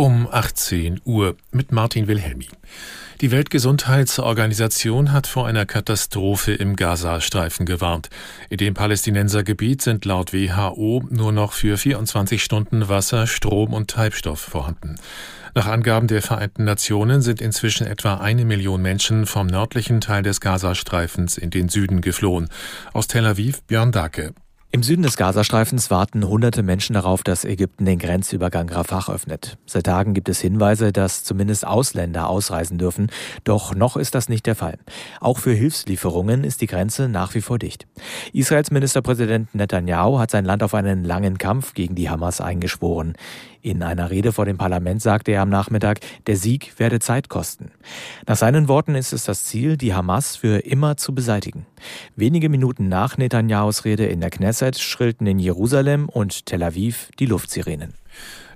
Um 18 Uhr mit Martin Wilhelmi. Die Weltgesundheitsorganisation hat vor einer Katastrophe im Gazastreifen gewarnt. In dem Palästinensergebiet sind laut WHO nur noch für 24 Stunden Wasser, Strom und Treibstoff vorhanden. Nach Angaben der Vereinten Nationen sind inzwischen etwa eine Million Menschen vom nördlichen Teil des Gazastreifens in den Süden geflohen. Aus Tel Aviv Björn Dake. Im Süden des Gazastreifens warten hunderte Menschen darauf, dass Ägypten den Grenzübergang Rafah öffnet. Seit Tagen gibt es Hinweise, dass zumindest Ausländer ausreisen dürfen, doch noch ist das nicht der Fall. Auch für Hilfslieferungen ist die Grenze nach wie vor dicht. Israels Ministerpräsident Netanyahu hat sein Land auf einen langen Kampf gegen die Hamas eingeschworen. In einer Rede vor dem Parlament sagte er am Nachmittag, der Sieg werde Zeit kosten. Nach seinen Worten ist es das Ziel, die Hamas für immer zu beseitigen. Wenige Minuten nach Netanyahus Rede in der Knesset schrillten in Jerusalem und Tel Aviv die Luftsirenen.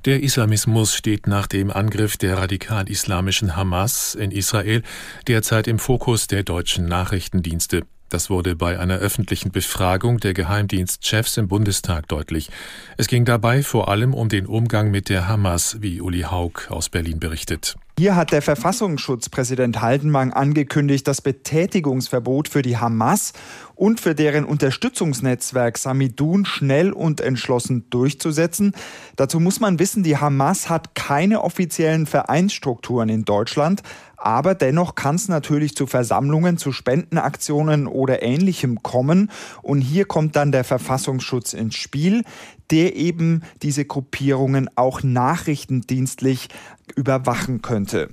Der Islamismus steht nach dem Angriff der radikal-islamischen Hamas in Israel derzeit im Fokus der deutschen Nachrichtendienste. Das wurde bei einer öffentlichen Befragung der Geheimdienstchefs im Bundestag deutlich. Es ging dabei vor allem um den Umgang mit der Hamas, wie Uli Haug aus Berlin berichtet. Hier hat der Verfassungsschutzpräsident Haldenwang angekündigt, das Betätigungsverbot für die Hamas und für deren Unterstützungsnetzwerk Samidun schnell und entschlossen durchzusetzen. Dazu muss man wissen, die Hamas hat keine offiziellen Vereinsstrukturen in Deutschland, aber dennoch kann es natürlich zu Versammlungen, zu Spendenaktionen oder ähnlichem kommen. Und hier kommt dann der Verfassungsschutz ins Spiel, der eben diese Gruppierungen auch nachrichtendienstlich überwachen könnte.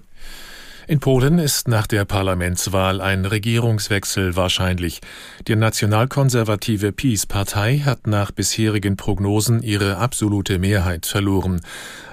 In Polen ist nach der Parlamentswahl ein Regierungswechsel wahrscheinlich. Die nationalkonservative PiS-Partei hat nach bisherigen Prognosen ihre absolute Mehrheit verloren.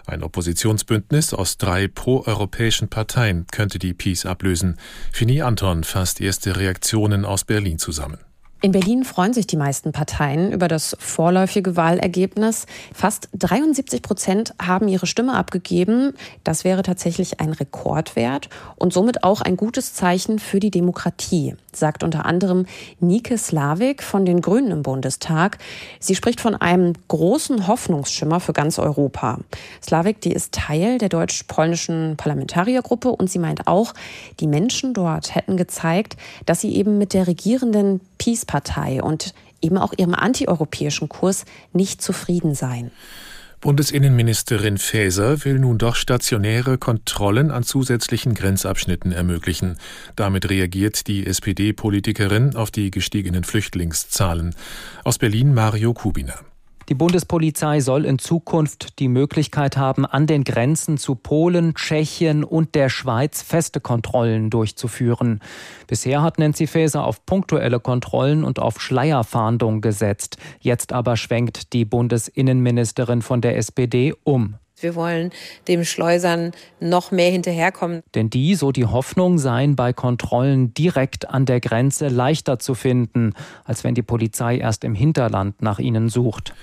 Ein Oppositionsbündnis aus drei proeuropäischen Parteien könnte die PiS ablösen. Fini Anton fasst erste Reaktionen aus Berlin zusammen. In Berlin freuen sich die meisten Parteien über das vorläufige Wahlergebnis. Fast 73 Prozent haben ihre Stimme abgegeben. Das wäre tatsächlich ein Rekordwert und somit auch ein gutes Zeichen für die Demokratie, sagt unter anderem Nike Slavik von den Grünen im Bundestag. Sie spricht von einem großen Hoffnungsschimmer für ganz Europa. Slavik, die ist Teil der deutsch-polnischen Parlamentariergruppe und sie meint auch, die Menschen dort hätten gezeigt, dass sie eben mit der regierenden Peace-Partei und eben auch ihrem antieuropäischen Kurs nicht zufrieden seien. Bundesinnenministerin Faeser will nun doch stationäre Kontrollen an zusätzlichen Grenzabschnitten ermöglichen. Damit reagiert die SPD-Politikerin auf die gestiegenen Flüchtlingszahlen. Aus Berlin Mario Kubiner. Die Bundespolizei soll in Zukunft die Möglichkeit haben, an den Grenzen zu Polen, Tschechien und der Schweiz feste Kontrollen durchzuführen. Bisher hat Nancy Faeser auf punktuelle Kontrollen und auf Schleierfahndung gesetzt. Jetzt aber schwenkt die Bundesinnenministerin von der SPD um. Wir wollen dem Schleusern noch mehr hinterherkommen. Denn die, so die Hoffnung, seien bei Kontrollen direkt an der Grenze leichter zu finden, als wenn die Polizei erst im Hinterland nach ihnen sucht.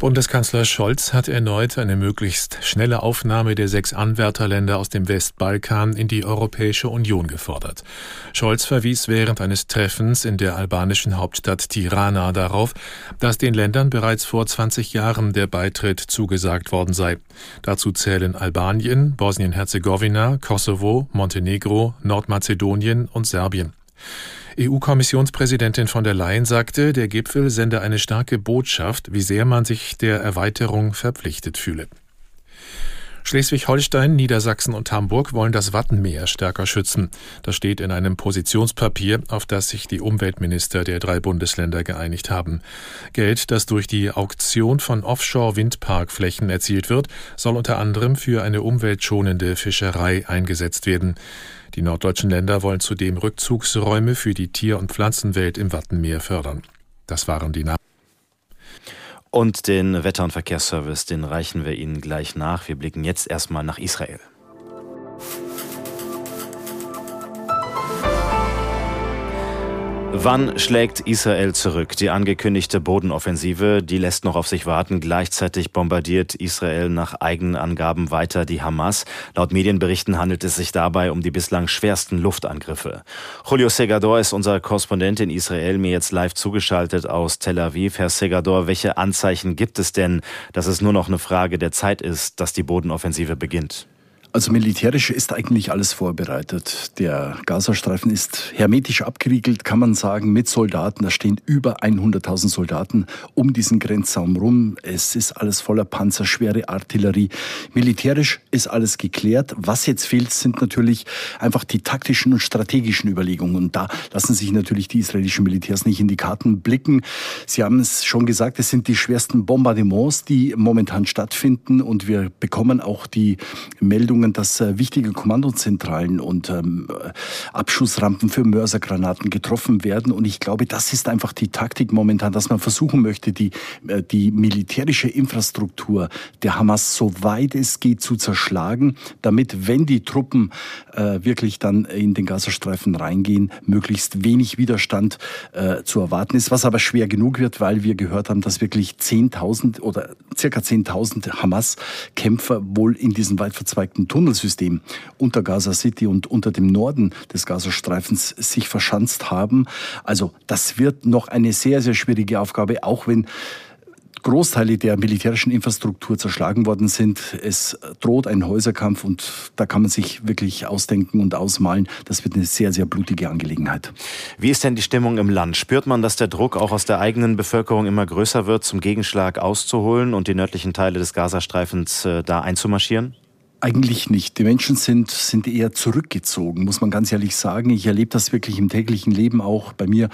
Bundeskanzler Scholz hat erneut eine möglichst schnelle Aufnahme der sechs Anwärterländer aus dem Westbalkan in die Europäische Union gefordert. Scholz verwies während eines Treffens in der albanischen Hauptstadt Tirana darauf, dass den Ländern bereits vor 20 Jahren der Beitritt zugesagt worden sei. Dazu zählen Albanien, Bosnien-Herzegowina, Kosovo, Montenegro, Nordmazedonien und Serbien. EU-Kommissionspräsidentin von der Leyen sagte, der Gipfel sende eine starke Botschaft, wie sehr man sich der Erweiterung verpflichtet fühle. Schleswig-Holstein, Niedersachsen und Hamburg wollen das Wattenmeer stärker schützen. Das steht in einem Positionspapier, auf das sich die Umweltminister der drei Bundesländer geeinigt haben. Geld, das durch die Auktion von Offshore-Windparkflächen erzielt wird, soll unter anderem für eine umweltschonende Fischerei eingesetzt werden. Die norddeutschen Länder wollen zudem Rückzugsräume für die Tier- und Pflanzenwelt im Wattenmeer fördern. Das waren die Namen. Und den Wetter- und Verkehrsservice, den reichen wir Ihnen gleich nach. Wir blicken jetzt erstmal nach Israel. Wann schlägt Israel zurück? Die angekündigte Bodenoffensive, die lässt noch auf sich warten. Gleichzeitig bombardiert Israel nach eigenen Angaben weiter die Hamas. Laut Medienberichten handelt es sich dabei um die bislang schwersten Luftangriffe. Julio Segador ist unser Korrespondent in Israel, mir jetzt live zugeschaltet aus Tel Aviv. Herr Segador, welche Anzeichen gibt es denn, dass es nur noch eine Frage der Zeit ist, dass die Bodenoffensive beginnt? Also militärisch ist eigentlich alles vorbereitet. Der Gazastreifen ist hermetisch abgeriegelt, kann man sagen, mit Soldaten. Da stehen über 100.000 Soldaten um diesen Grenzsaum rum. Es ist alles voller Panzer, schwere Artillerie. Militärisch ist alles geklärt. Was jetzt fehlt, sind natürlich einfach die taktischen und strategischen Überlegungen. Und da lassen sich natürlich die israelischen Militärs nicht in die Karten blicken. Sie haben es schon gesagt, es sind die schwersten Bombardements, die momentan stattfinden. Und wir bekommen auch die Meldung, Meldungen, dass äh, wichtige Kommandozentralen und ähm, Abschussrampen für Mörsergranaten getroffen werden. Und ich glaube, das ist einfach die Taktik momentan, dass man versuchen möchte, die, äh, die militärische Infrastruktur der Hamas so weit es geht zu zerschlagen, damit, wenn die Truppen äh, wirklich dann in den Gazastreifen reingehen, möglichst wenig Widerstand zu erwarten ist, was aber schwer genug wird, weil wir gehört haben, dass wirklich 10.000 oder circa 10.000 Hamas-Kämpfer wohl in diesen weit verzweigten Tunnelsystem unter Gaza City und unter dem Norden des Gazastreifens sich verschanzt haben. Also das wird noch eine sehr, sehr schwierige Aufgabe, auch wenn Großteile der militärischen Infrastruktur zerschlagen worden sind. Es droht ein Häuserkampf und da kann man sich wirklich ausdenken und ausmalen. Das wird eine sehr, sehr blutige Angelegenheit. Wie ist denn die Stimmung im Land? Spürt man, dass der Druck auch aus der eigenen Bevölkerung immer größer wird, zum Gegenschlag auszuholen und die nördlichen Teile des Gazastreifens äh, da einzumarschieren? Eigentlich nicht. Die Menschen sind, sind eher zurückgezogen, muss man ganz ehrlich sagen. Ich erlebe das wirklich im täglichen Leben auch bei mir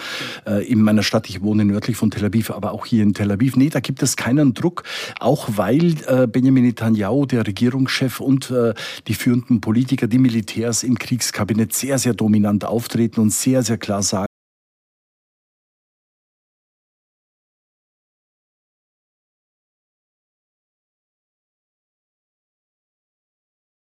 äh, in meiner Stadt. Ich wohne nördlich von Tel Aviv, aber auch hier in Tel Aviv. Nee, da gibt es keinen Druck, auch weil äh, Benjamin Netanyahu, der Regierungschef und äh, die führenden Politiker, die Militärs im Kriegskabinett sehr, sehr dominant auftreten und sehr, sehr klar sagen,